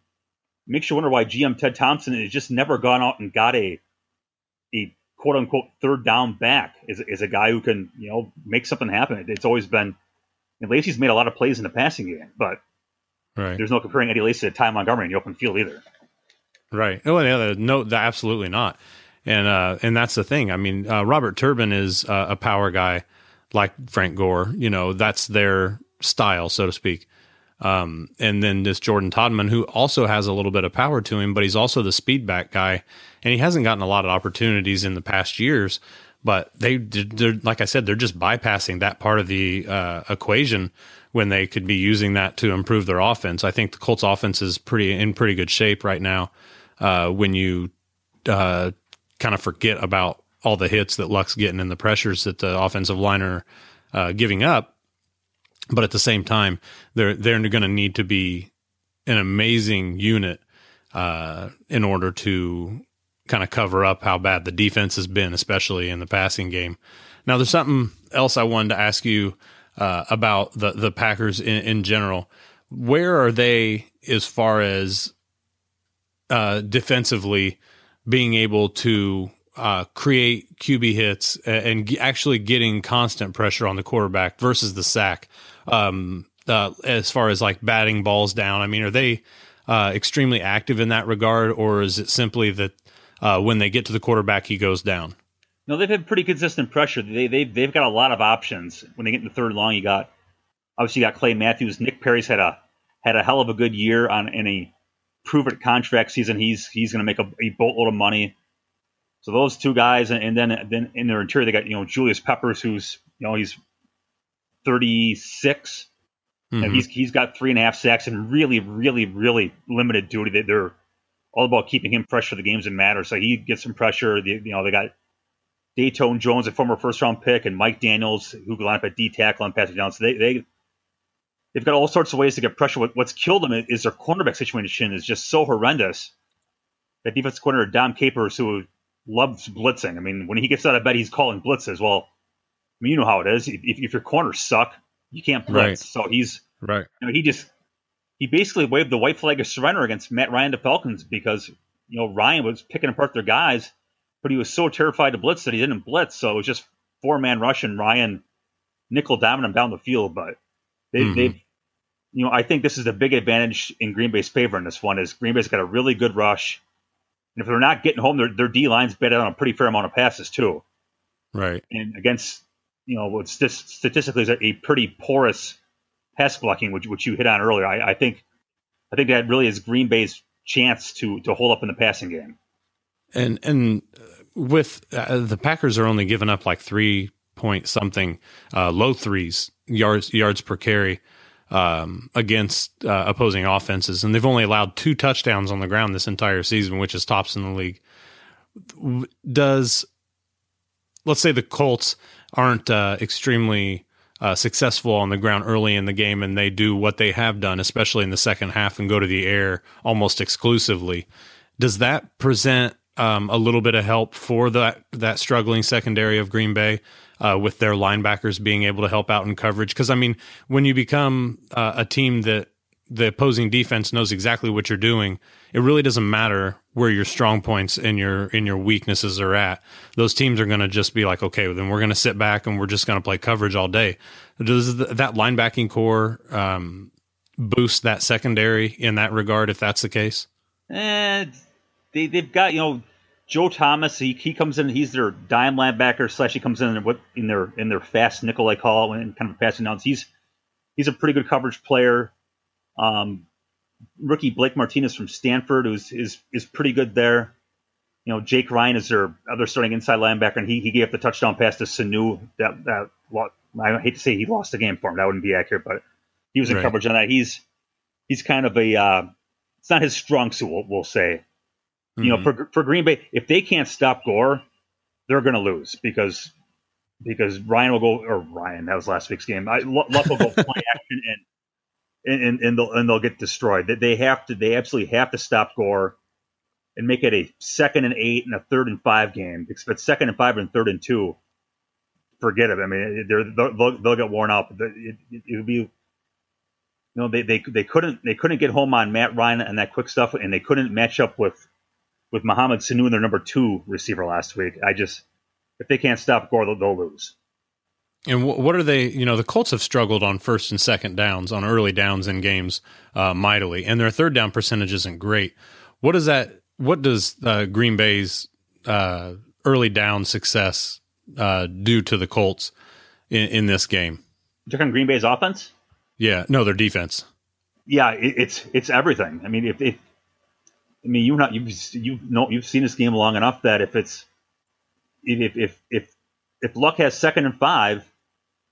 makes you wonder why GM Ted Thompson has just never gone out and got a a quote unquote third down back is, is a guy who can you know make something happen. It's always been and Lacy's made a lot of plays in the passing game, but right. there's no comparing Eddie Lacy to Ty Montgomery in the open field either. Right. Oh, yeah, no, absolutely not. And uh, and that's the thing. I mean, uh, Robert Turbin is uh, a power guy like Frank Gore. You know, that's their style, so to speak. Um, and then this Jordan Todman, who also has a little bit of power to him, but he's also the speed back guy, and he hasn't gotten a lot of opportunities in the past years. But they, they're, like I said, they're just bypassing that part of the uh, equation when they could be using that to improve their offense. I think the Colts' offense is pretty in pretty good shape right now. Uh, when you uh, kind of forget about all the hits that Luck's getting and the pressures that the offensive line are uh, giving up, but at the same time, they're they're going to need to be an amazing unit uh, in order to kind of cover up how bad the defense has been, especially in the passing game. Now, there's something else I wanted to ask you uh, about the the Packers in, in, general. Where are they as far as uh, defensively being able to uh, create QB hits and, actually getting constant pressure on the quarterback versus the sack? um, uh, as far as like batting balls down? I mean, are they uh, extremely active in that regard, or is it simply that uh, when they get to the quarterback, he goes down? No, they've had pretty consistent pressure. They they they've got a lot of options when they get in the third long. You got obviously you got Clay Matthews. Nick Perry's had a had a hell of a good year on in a proven contract season. He's he's going to make a, a, boatload of money. So those two guys, and, and, then then in their interior they got you know Julius Peppers, who's you know he's 36. Mm-hmm. And he's he's got three and a half sacks and really, really, really limited duty. They're all about keeping him fresh for the games that matter. So he gets some pressure. you know, they got Datone Jones, a former first round pick, and Mike Daniels, who can line up at D tackle and passing down. So they, they they've got all sorts of ways to get pressure. What, what's killed them is their cornerback situation is just so horrendous. That defense corner Dom Capers, who loves blitzing. I mean, when he gets out of bed, he's calling blitzes. Well, mean, you know how it is. If, if your corners suck, you can't blitz. Right. So he's right. You know, he just he basically waved the white flag of surrender against Matt Ryan the Falcons because you know Ryan was picking apart their guys, but he was so terrified to blitz that he didn't blitz. So it was just four man rush and Ryan nickel dominant down the field. But they, mm-hmm. they've you know I think this is a big advantage in Green Bay's favor in this one is Green Bay's got a really good rush. And if they're not getting home, their, their D line's bet on a pretty fair amount of passes too. Right. And against you know, what statistically is a pretty porous pass blocking, which which you hit on earlier. I, I think I think that really is Green Bay's chance to to hold up in the passing game. And and with uh, the Packers are only giving up like three point something, uh, low threes yards yards per carry um, against uh, opposing offenses, and they've only allowed two touchdowns on the ground this entire season, which is tops in the league. Does let's say the Colts aren't uh, extremely uh, successful on the ground early in the game, and they do what they have done, especially in the second half, and go to the air almost exclusively. Does that present um, a little bit of help for that that struggling secondary of Green Bay uh, with their linebackers being able to help out in coverage? Because I mean, when you become uh, a team that the opposing defense knows exactly what you're doing, it really doesn't matter where your strong points and your and your weaknesses are at. Those teams are going to just be like, okay, well, then we're going to sit back and we're just going to play coverage all day. Does that linebacking corps um, boost that secondary in that regard? If that's the case, eh, they they've got you know Joe Thomas. He, he comes in. He's their dime linebacker slash he comes in what in their in their fast nickel I call it and kind of passing downs. He's he's a pretty good coverage player. Um, rookie Blake Martinez from Stanford who's is is pretty good there. You know Jake Ryan is their other starting inside linebacker, and he, he gave up the touchdown pass to Sanu. That that I hate to say he lost the game for him. That wouldn't be accurate, but he was in right. coverage on that. He's he's kind of a uh, it's not his strong suit. We'll, we'll say Mm-hmm. You know, mm-hmm. for, for Green Bay, if they can't stop Gore, they're going to lose because because Ryan will go or Ryan that was last week's game. I, Luck will go [laughs] play action and and and they'll and they'll get destroyed. They have to they absolutely have to stop Gore and make it a second and eight and a third and five game. But second and five and third and two, forget it. I mean, they'll, they'll, they'll get worn out. It, it, it would be you know they, they they couldn't they couldn't get home on Matt Ryan and that quick stuff, and they couldn't match up with with Mohamed Sanu their number two receiver last week. I just if they can't stop Gore, they'll, they'll lose. And what are they? You know, the Colts have struggled on first and second downs, on early downs in games, uh, mightily, and their third down percentage isn't great. What does that? What does uh, Green Bay's uh, early down success uh, do to the Colts in, in this game? You're talking Green Bay's offense? Yeah, no, their defense. Yeah, it, it's it's everything. I mean, if, if I mean, you not you've you know you've seen this game long enough that if it's if if if if Luck has second and five,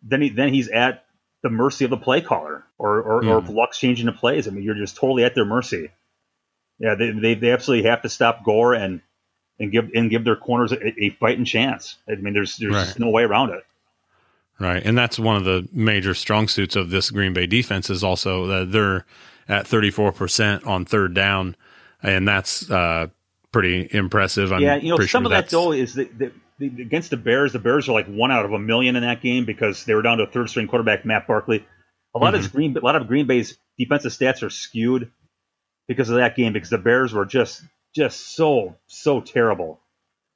then he then he's at the mercy of the play caller, or or, mm. or if hmm. Luck's changing the plays. I mean, you're just totally at their mercy. Yeah, they they, they absolutely have to stop Gore and and give and give their corners a, a fighting chance. I mean, there's there's right. no way around it. Right, and that's one of the major strong suits of this Green Bay defense is also that they're at 34 percent on third down and that's uh, pretty impressive. I'm yeah, you know, some sure of that though is that, that against the Bears, the Bears are like one out of a million in that game because they were down to a third string quarterback, Matt Barkley. A lot mm-hmm. of Green, a lot of Green Bay's defensive stats are skewed because of that game because the Bears were just just so so terrible.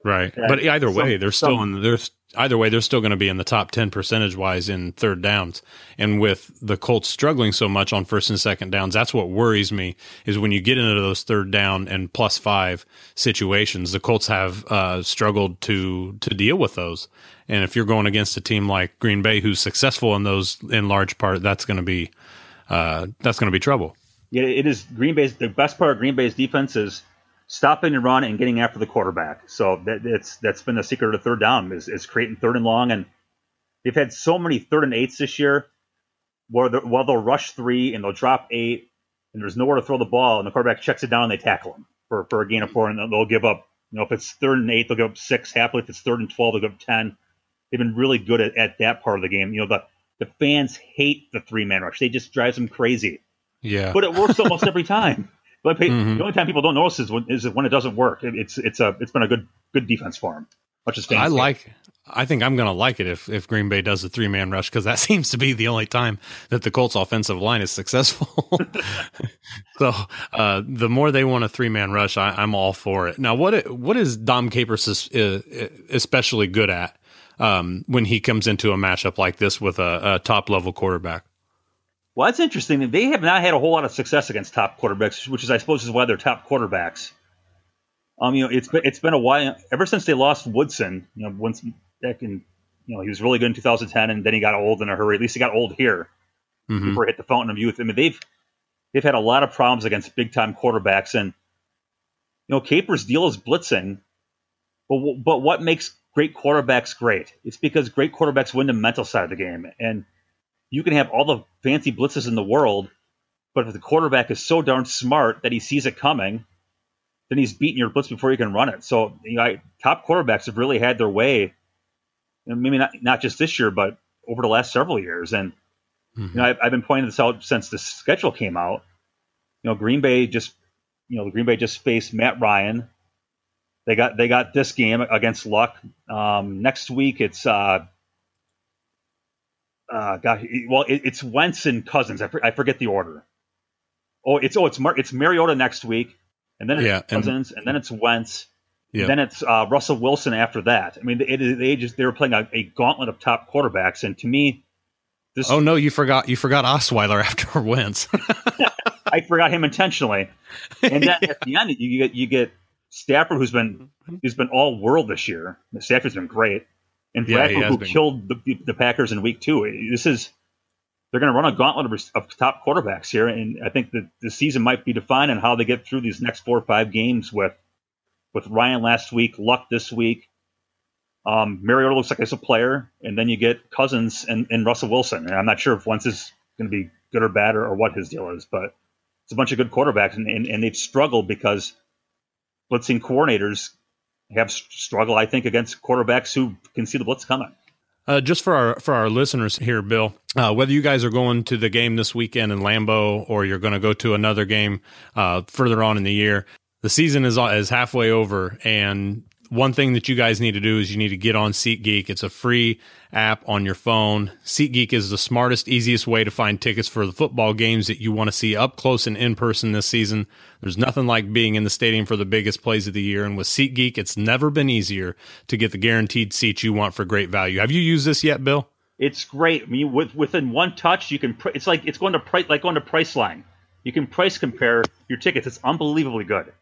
Right, but either way, some, they're still some, in. They're either way, they're still going to be in the top 10 percentage wise in third downs. And with the Colts struggling so much on first and second downs, that's what worries me is when you get into those third down and plus five situations, the Colts have uh, struggled to, to deal with those. And if you're going against a team like Green Bay, who's successful in those in large part, that's going to be, uh, that's going to be trouble. Yeah, it is Green Bay's, the best part of Green Bay's defense is stopping and run and getting after the quarterback. So that, it's that's been the secret of the third down is, is creating third and long. And they've had so many third and eights this year where while they'll rush three and they'll drop eight and there's nowhere to throw the ball and the quarterback checks it down and they tackle him for, for a gain of four and they'll give up. You know, if it's third and eight, they'll give up six. Happily, if it's third and twelve, they'll give up ten. They've been really good at, at that part of the game. You know, the the fans hate the three man rush. They just drives them crazy. Yeah, but it works almost every time. But mm-hmm. the only time people don't notice is when, is when it doesn't work. It's it's a it's been a good good defense for him. Much as I like. I think I'm going to like it if, if Green Bay does a three man rush because that [laughs] seems to be the only time that the Colts offensive line is successful. [laughs] so uh, the more they want a three man rush, I, am all for it. Now, what what is Dom Capers uh, especially good at um, when he comes into a matchup like this with a, a top level quarterback? Well, that's interesting. They have not had a whole lot of success against top quarterbacks, which is, I suppose, is why they're top quarterbacks. Um, you know, it's been it's been a while ever since they lost Woodson. You know, once back in, you know, he was really good in 2010, and then he got old in a hurry. At least he got old here. mm-hmm. before it hit the fountain of youth. I mean, they've they've had a lot of problems against big time quarterbacks, and you know, Capers' deal is blitzing. But but what makes great quarterbacks great? It's because great quarterbacks win the mental side of the game, and you can have all the fancy blitzes in the world, but if the quarterback is so darn smart that he sees it coming, then he's beating your blitz before you can run it. So you know, I, top quarterbacks have really had their way, and maybe not not just this year, but over the last several years. And mm-hmm. you know, I've, I've, been pointing this out since the schedule came out. You know, Green Bay just, you know, the Green Bay just faced Matt Ryan. They got they got this game against Luck. Um, next week it's uh, uh, God, well, it, it's Wentz and Cousins. I, for, I forget the order. Oh, it's oh, it's Mar- it's Mariota next week, and then it's yeah, Cousins, and, and, then it's Wentz, yeah. then it's uh, Russell Wilson after that. I mean, they, they just they were playing a, a, gauntlet of top quarterbacks, and to me, this. Oh no, you forgot you forgot Osweiler [laughs] after Wentz. [laughs] I forgot him intentionally, and then at the end you get you get Stafford, who's been who's been all world this year. Stafford's been great, and Bradford, yeah, who been. killed the, the Packers in Week Two. This is they're going to run a gauntlet of, of, top quarterbacks here, and I think that the season might be defined on how they get through these next four or five games with with Ryan last week, Luck this week. Um, Mariota looks like he's a player, and then you get Cousins and, and Russell Wilson. And I'm not sure if Wentz is going to be good or bad or, or, what his deal is, but it's a bunch of good quarterbacks, and, and, and they've struggled because blitzing coordinators have struggled, I think, against quarterbacks who can see the blitz coming. Uh, just for our for our listeners here, Bill, uh, whether you guys are going to the game this weekend in Lambeau or you're going to go to another game uh, further on in the year, the season is is halfway over, and one thing that you guys need to do is you need to get on SeatGeek. It's a free app on your phone. SeatGeek is the smartest, easiest way to find tickets for the football games that you want to see up close and in person this season. There's nothing like being in the stadium for the biggest plays of the year. And with SeatGeek, it's never been easier to get the guaranteed seats you want for great value. Have you used this yet, Bill? It's great. I mean, with, within one touch, you can. It's like it's going to price like going to Priceline. You can price compare your tickets. It's unbelievably good.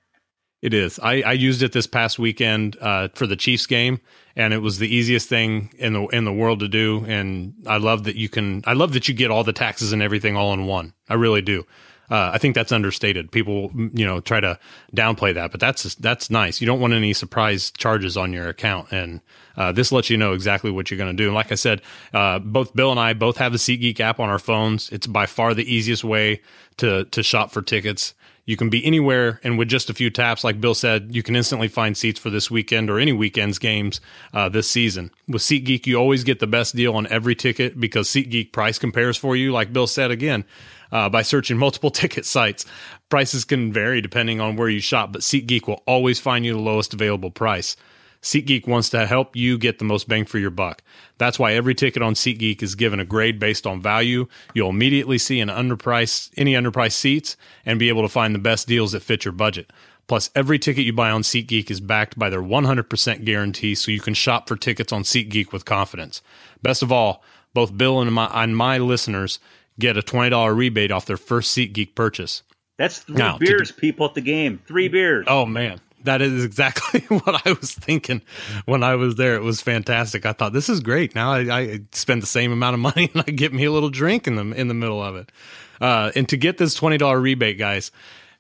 It is. I, I used it this past weekend uh, for the Chiefs game, and it was the easiest thing in the in the world to do. And I love that you can. I love that you get all the taxes and everything all in one. I really do. Uh, I think that's understated. People, you know, try to downplay that, but that's that's nice. You don't want any surprise charges on your account, and uh, this lets you know exactly what you're going to do. And like I said, uh, both Bill and I both have the SeatGeek app on our phones. It's by far the easiest way to to shop for tickets. You can be anywhere, and with just a few taps, like Bill said, you can instantly find seats for this weekend or any weekend's games uh, this season. With SeatGeek, you always get the best deal on every ticket because SeatGeek price compares for you, like Bill said again, uh, by searching [laughs] multiple ticket sites. Prices can vary depending on where you shop, but SeatGeek will always find you the lowest available price. SeatGeek wants to help you get the most bang for your buck. That's why every ticket on SeatGeek is given a grade based on value. You'll immediately see an underpriced any underpriced seats and be able to find the best deals that fit your budget. Plus, every ticket you buy on SeatGeek is backed by their 100% guarantee, so you can shop for tickets on SeatGeek with confidence. Best of all, both Bill and my, and my listeners get a $20 rebate off their first SeatGeek purchase. That's three now, beers, to, people at the game. Three beers. Oh man, that is exactly [laughs] what I was thinking when I was there. It was fantastic. I thought this is great. Now I, I spend the same amount of [laughs] money and I get me a little drink in the in the middle of it. Uh, and to get this twenty dollar rebate, guys,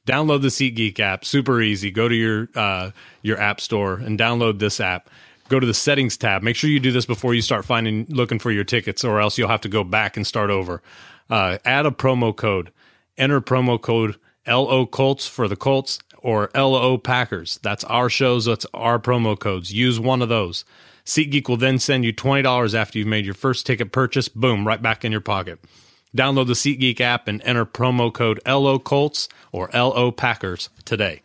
download the SeatGeek app. Super easy. Go to your uh, your app store and download this app. Go to the settings tab. Make sure you do this before you start finding looking for your tickets, or else you'll have to go back and start over. Uh, add a promo code. Enter promo code LO Colts for the Colts or LO Packers. That's our shows, that's our promo codes. Use one of those. SeatGeek will then send you $20 after you've made your first ticket purchase. Boom, right back in your pocket. Download the SeatGeek app and enter promo code LO Colts or LO Packers today.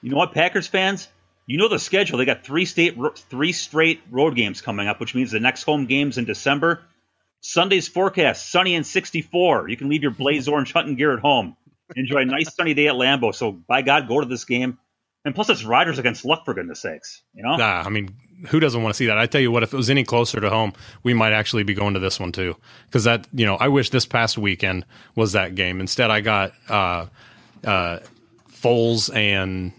You know what, Packers fans? You know the schedule. They got three state, three straight road games coming up, which means the next home games in December. Sunday's forecast: sunny and 64. You can leave your blaze orange hunting gear at home enjoy a nice sunny day at Lambeau. So by God, go to this game. And plus, it's Riders against Luck for goodness sakes. You know? Nah, I mean, who doesn't want to see that? I tell you what, if it was any closer to home, we might actually be going to this one too. Because that, you know, I wish this past weekend was that game. Instead, I got uh, uh, Foles and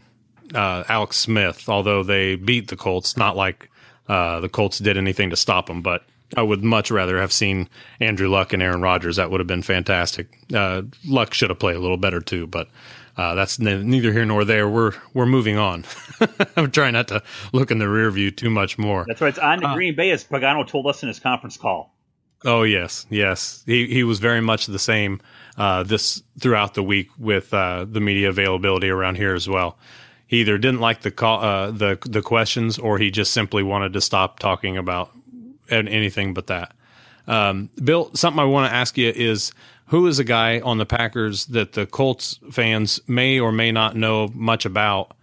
uh, Alex Smith. Although they beat the Colts, not like uh, the Colts did anything to stop them, but I would much rather have seen Andrew Luck and Aaron Rodgers. That would have been fantastic. Uh, Luck should have played a little better too, but uh, that's n- neither here nor there. We're we're moving on. [laughs] I'm trying not to look in the rear view too much more. That's right. It's on to Green Bay, as Pagano told us in his conference call. Oh yes, yes. He he was very much the same uh, this throughout the week with uh, the media availability around here as well. He either didn't like the call, uh, the the questions, or he just simply wanted to stop talking about anything but that. Um, Bill, something I want to ask you is who is a guy on the Packers that the Colts fans may or may not know much about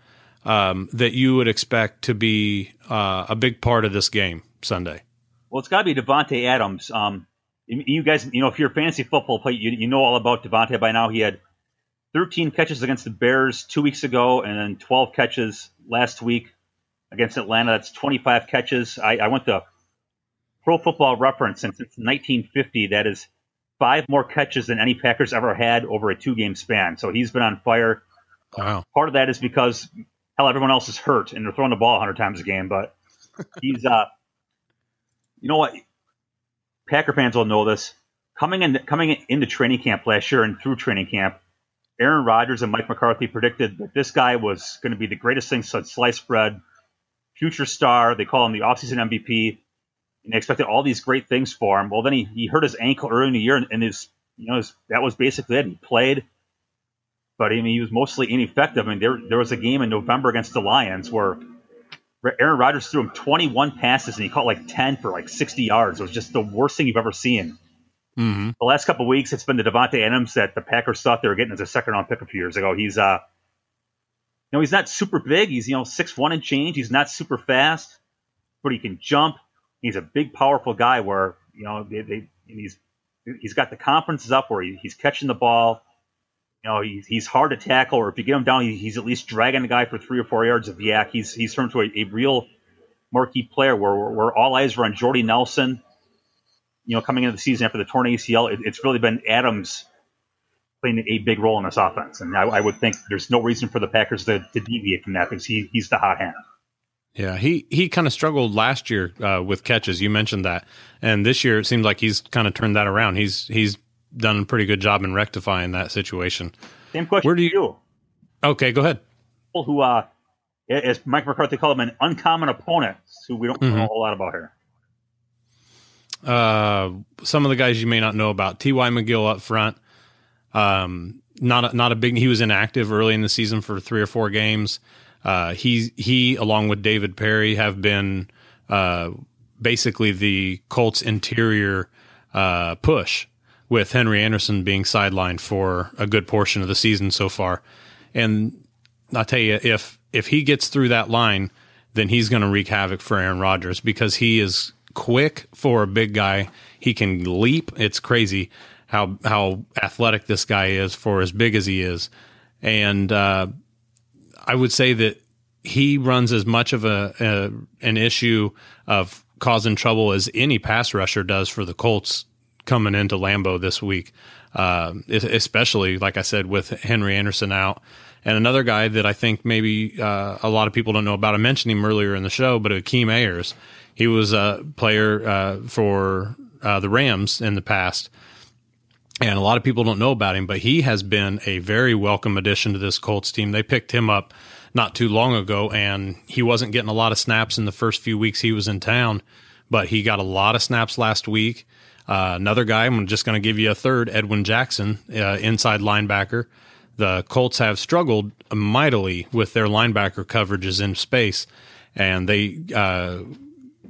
um, that you would expect to be uh, a big part of this game Sunday? Well, it's got to be Davante Adams. Um, you guys, you know, if you're a fantasy football player, you, you know all about Davante by now. He had 13 catches against the Bears two weeks ago, and then 12 catches last week against Atlanta. That's 25 catches. I, I went to Pro Football Reference, since 1950, that is five more catches than any Packers ever had over a two-game span. So he's been on fire. Wow. Part of that is because hell, everyone else is hurt and they're throwing the ball 100 times a game, but he's uh you know what? Packer fans will know this. Coming in, coming into training camp last year and through training camp, Aaron Rodgers and Mike McCarthy predicted that this guy was going to be the greatest thing since sliced bread, future star. They call him the offseason MVP, and they expected all these great things for him. Well, then he, he hurt his ankle early in the year, and his you know his, that was basically it. He played, but I mean he was mostly ineffective. I mean there there was a game in November against the Lions where Aaron Rodgers threw him 21 passes and he caught like 10 for like 60 yards. It was just the worst thing you've ever seen. Mm-hmm. The last couple weeks, it's been the Davante Adams that the Packers thought they were getting as a second round pick a few years ago. He's uh, you know, he's not super big. He's you know six one and change. He's not super fast, but he can jump. He's a big, powerful guy. Where you know they, they he's he's got the conferences up where he, he's catching the ball. You know, he's, he's hard to tackle, or if you get him down, he's at least dragging the guy for three or four yards of YAC. He's he's turned to a, a real marquee player where, where all eyes were on Jordy Nelson. You know, coming into the season after the torn ACL, it, it's really been Adams playing a big role in this offense, and I, I would think there's no reason for the Packers to, to deviate from that because he, he's the hot hand. Yeah, he he kind of struggled last year uh, with catches. You mentioned that, and this year it seems like he's kind of turned that around. He's he's done a pretty good job in rectifying that situation. Same question. Where do you? you. Okay, go ahead. People who, uh, as Mike McCarthy called them, an uncommon opponent, who we don't Mhm. know a whole lot about here. Uh, some of the guys you may not know about T.Y. McGill up front. Um, not a, not a big. He was inactive early in the season for three or four games. Uh, he he along with David Parry have been uh, basically the Colts interior uh, push with Henry Anderson being sidelined for a good portion of the season so far. And I'll tell you, if if he gets through that line, then he's going to wreak havoc for Aaron Rodgers because he is quick for a big guy. He can leap. It's crazy how how athletic this guy is for as big as he is. And uh, I would say that he runs as much of a, a an issue of causing trouble as any pass rusher does for the Colts coming into Lambeau this week, uh, especially like I said with Henry Anderson out. And another guy that I think maybe uh, a lot of people don't know about. I mentioned him earlier in the show, but Akeem Ayers. He was a player uh, for uh, the Rams in the past, and a lot of people don't know about him. But he has been a very welcome addition to this Colts team. They picked him up not too long ago, and he wasn't getting a lot of snaps in the first few weeks he was in town, but he got a lot of snaps last week. Uh, another guy, I'm just going to give you a third, Edwin Jackson, uh, inside linebacker. The Colts have struggled mightily with their linebacker coverages in space, and they uh,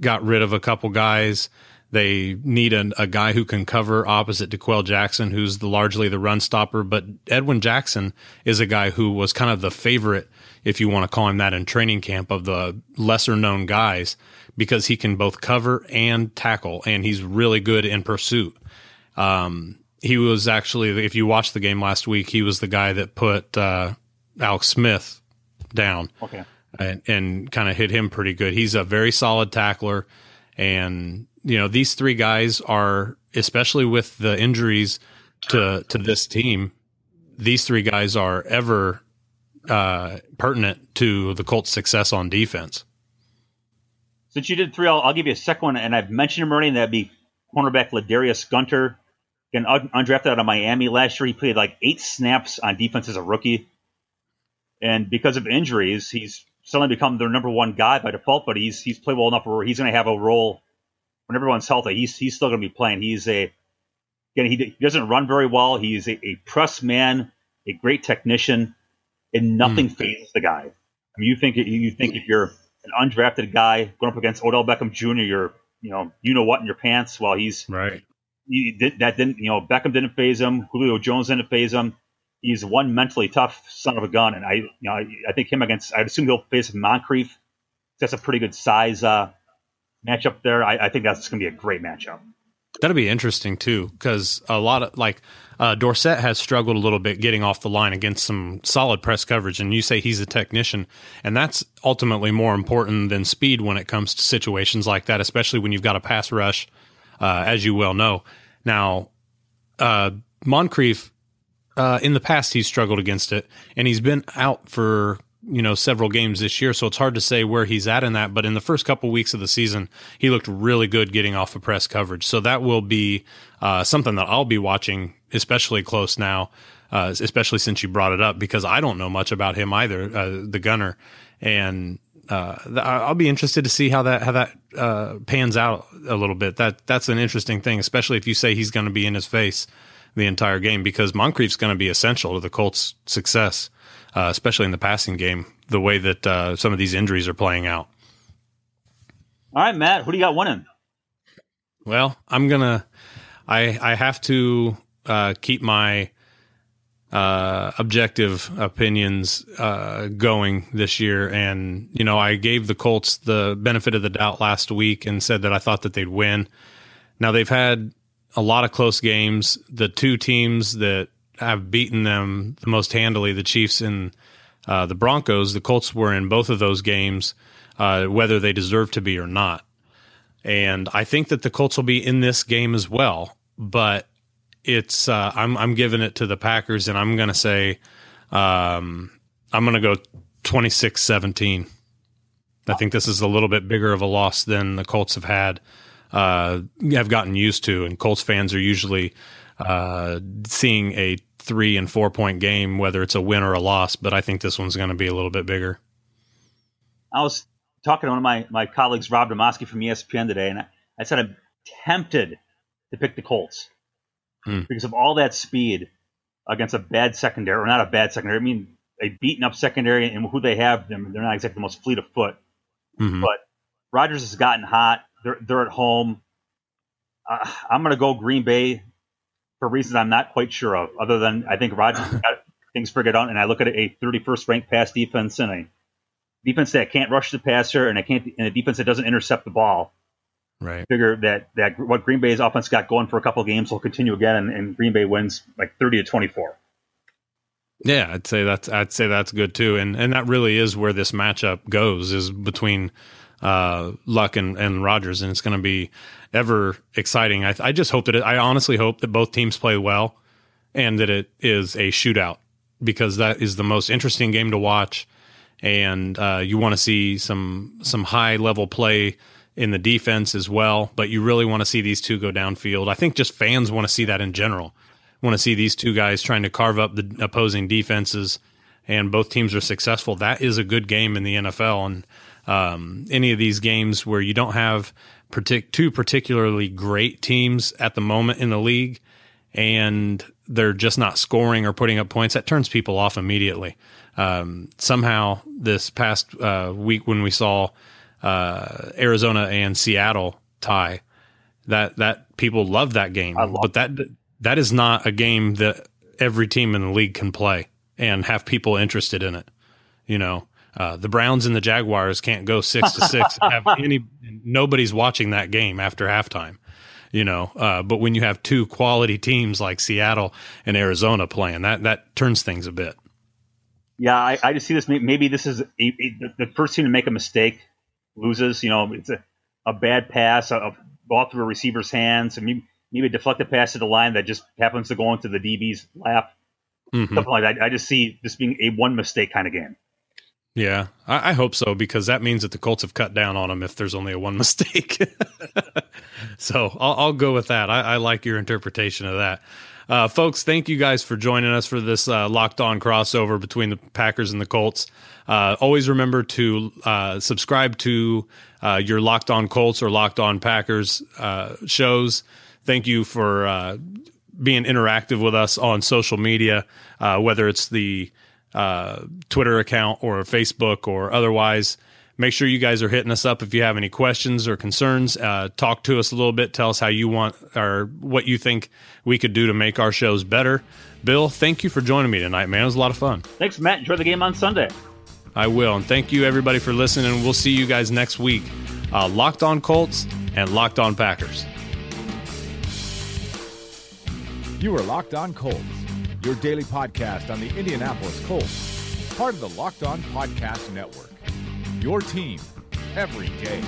got rid of a couple guys. They need a, a guy who can cover opposite D'Qwell Jackson, who's the, largely the run stopper. But Edwin Jackson is a guy who was kind of the favorite, if you want to call him that, in training camp of the lesser known guys because he can both cover and tackle, and he's really good in pursuit. Um, he was actually, if you watched the game last week, he was the guy that put uh, Alex Smith down Okay. and, and kind of hit him pretty good. He's a very solid tackler, and you know these three guys are, especially with the injuries to to this team, these three guys are ever uh, pertinent to the Colts' success on defense. Since you did three, I'll, give you a second one, and I've mentioned him already, and that'd be cornerback Ladarius Gunter. Again, undrafted out of Miami last year. He played like eight snaps on defense as a rookie. And because of injuries, he's suddenly become their number one guy by default, but he's he's played well enough where he's going to have a role when everyone's healthy. He's he's still going to be playing. He's a again he, he doesn't run very well. He's a, a press man, a great technician, and nothing mm. fazes the guy. I mean, you think you think if you're an undrafted guy going up against Odell Beckham Jr., you're you know you know what in your pants. While he's right, he did, that didn't you know Beckham didn't faze him, Julio Jones didn't faze him he's one mentally tough son of a gun, and I, you know, I, I think him against. I'd assume he'll face Moncrief. That's a pretty good size uh, matchup there. I, I think that's going to be a great matchup. That'll be interesting too, because a lot of like uh, Dorsett has struggled a little bit getting off the line against some solid press coverage, and you say he's a technician, and that's ultimately more important than speed when it comes to situations like that, especially when you've got a pass rush, uh, as you well know. Now, uh, Moncrief uh, in the past he's struggled against it, and he's been out for you know several games this year, so it's hard to say where he's at in that. But in the first couple weeks of the season, he looked really good getting off of press coverage. So that will be uh, something that I'll be watching, especially close now, uh, especially since you brought it up because I don't know much about him either, uh, the gunner, and uh, I'll be interested to see how that how that uh, pans out a little bit. That that's an interesting thing, especially if you say he's going to be in his face the entire game because Moncrief's going to be essential to the Colts' success, uh, especially in the passing game. The way that uh, some of these injuries are playing out. All right, Matt, who do you got winning? Well, I'm gonna. I I have to uh, keep my uh, objective opinions uh, going this year. And, you know, I gave the Colts the benefit of the doubt last week and said that I thought that they'd win. Now, they've had a lot of close games. The two teams that have beaten them the most handily, the Chiefs and uh, the Broncos, the Colts were in both of those games, uh, whether they deserve to be or not. And I think that the Colts will be in this game as well. But it's uh, I'm I'm giving it to the Packers, and I'm going to say um, I'm going to go 26-17. I think this is a little bit bigger of a loss than the Colts have had uh, have gotten used to. And Colts fans are usually uh, seeing a three and four point game, whether it's a win or a loss. But I think this one's going to be a little bit bigger. I was talking to one of my, my colleagues, Rob Demovsky from ESPN today, and I, I said I'm tempted to pick the Colts hmm. because of all that speed against a bad secondary, or not a bad secondary. I mean, a beaten up secondary, and who they have, them they're not exactly the most fleet of foot. Mm-hmm. But Rodgers has gotten hot. They're they're at home. Uh, I'm going to go Green Bay for reasons I'm not quite sure of. Other than I think Rodgers [laughs] got things figured out, and I look at a 31st ranked pass defense and a defense that can't rush the passer and a can't and a defense that doesn't intercept the ball. Right. Figure that that what Green Bay's offense got going for a couple games will continue again, and, and Green Bay wins like 30 to 24. Yeah, I'd say that's I'd say that's good too, and and that really is where this matchup goes is between uh, Luck and, and Rodgers, and it's going to be ever exciting. I, I just hope that it, I honestly hope that both teams play well and that it is a shootout because that is the most interesting game to watch. And uh, you want to see some some high level play in the defense as well, but you really want to see these two go downfield. I think just fans want to see that in general. Want to see these two guys trying to carve up the opposing defenses, and both teams are successful. That is a good game in the NFL, and um, any of these games where you don't have partic- two particularly great teams at the moment in the league and they're just not scoring or putting up points, that turns people off immediately. Um, somehow, this past uh, week when we saw uh, Arizona and Seattle tie, that that people love that game, but that that is not a game that every team in the league can play and have people interested in it. You know, uh, the Browns and the Jaguars can't go six to six. have [laughs] any nobody's watching that game after halftime, you know. Uh, but when you have two quality teams like Seattle and Arizona playing, that that turns things a bit. Yeah, I, I just see this. Maybe this is a, a, the first team to make a mistake loses. You know, it's a, a bad pass, a, a ball through a receiver's hands, and maybe, maybe a deflected pass to the line that just happens to go into the DB's lap. Mm-hmm. Something like that. I just see this being a one mistake kind of game. Yeah, I, I, hope so because that means that the Colts have cut down on them if there's only a one [laughs] mistake. [laughs] so I'll, I'll, go with that. I, I, like your interpretation of that. Uh, folks, thank you guys for joining us for this uh, locked on crossover between the Packers and the Colts. Uh, always remember to uh, subscribe to uh, your Locked On Colts or Locked On Packers uh, shows. Thank you for being interactive with us on social media, whether it's the uh, Twitter account or Facebook or otherwise. Make sure you guys are hitting us up if you have any questions or concerns. Uh, talk to us a little bit. Tell us how you want or what you think we could do to make our shows better. Bill, thank you for joining me tonight, man. It was a lot of fun. Thanks, Matt. Enjoy the game on Sunday. I will. And thank you, everybody, for listening. We'll see you guys next week. Uh, Locked on Colts and Locked on Packers. You are Locked on Colts your daily podcast on the Indianapolis Colts, part of the Locked On Podcast Network. Your team every day.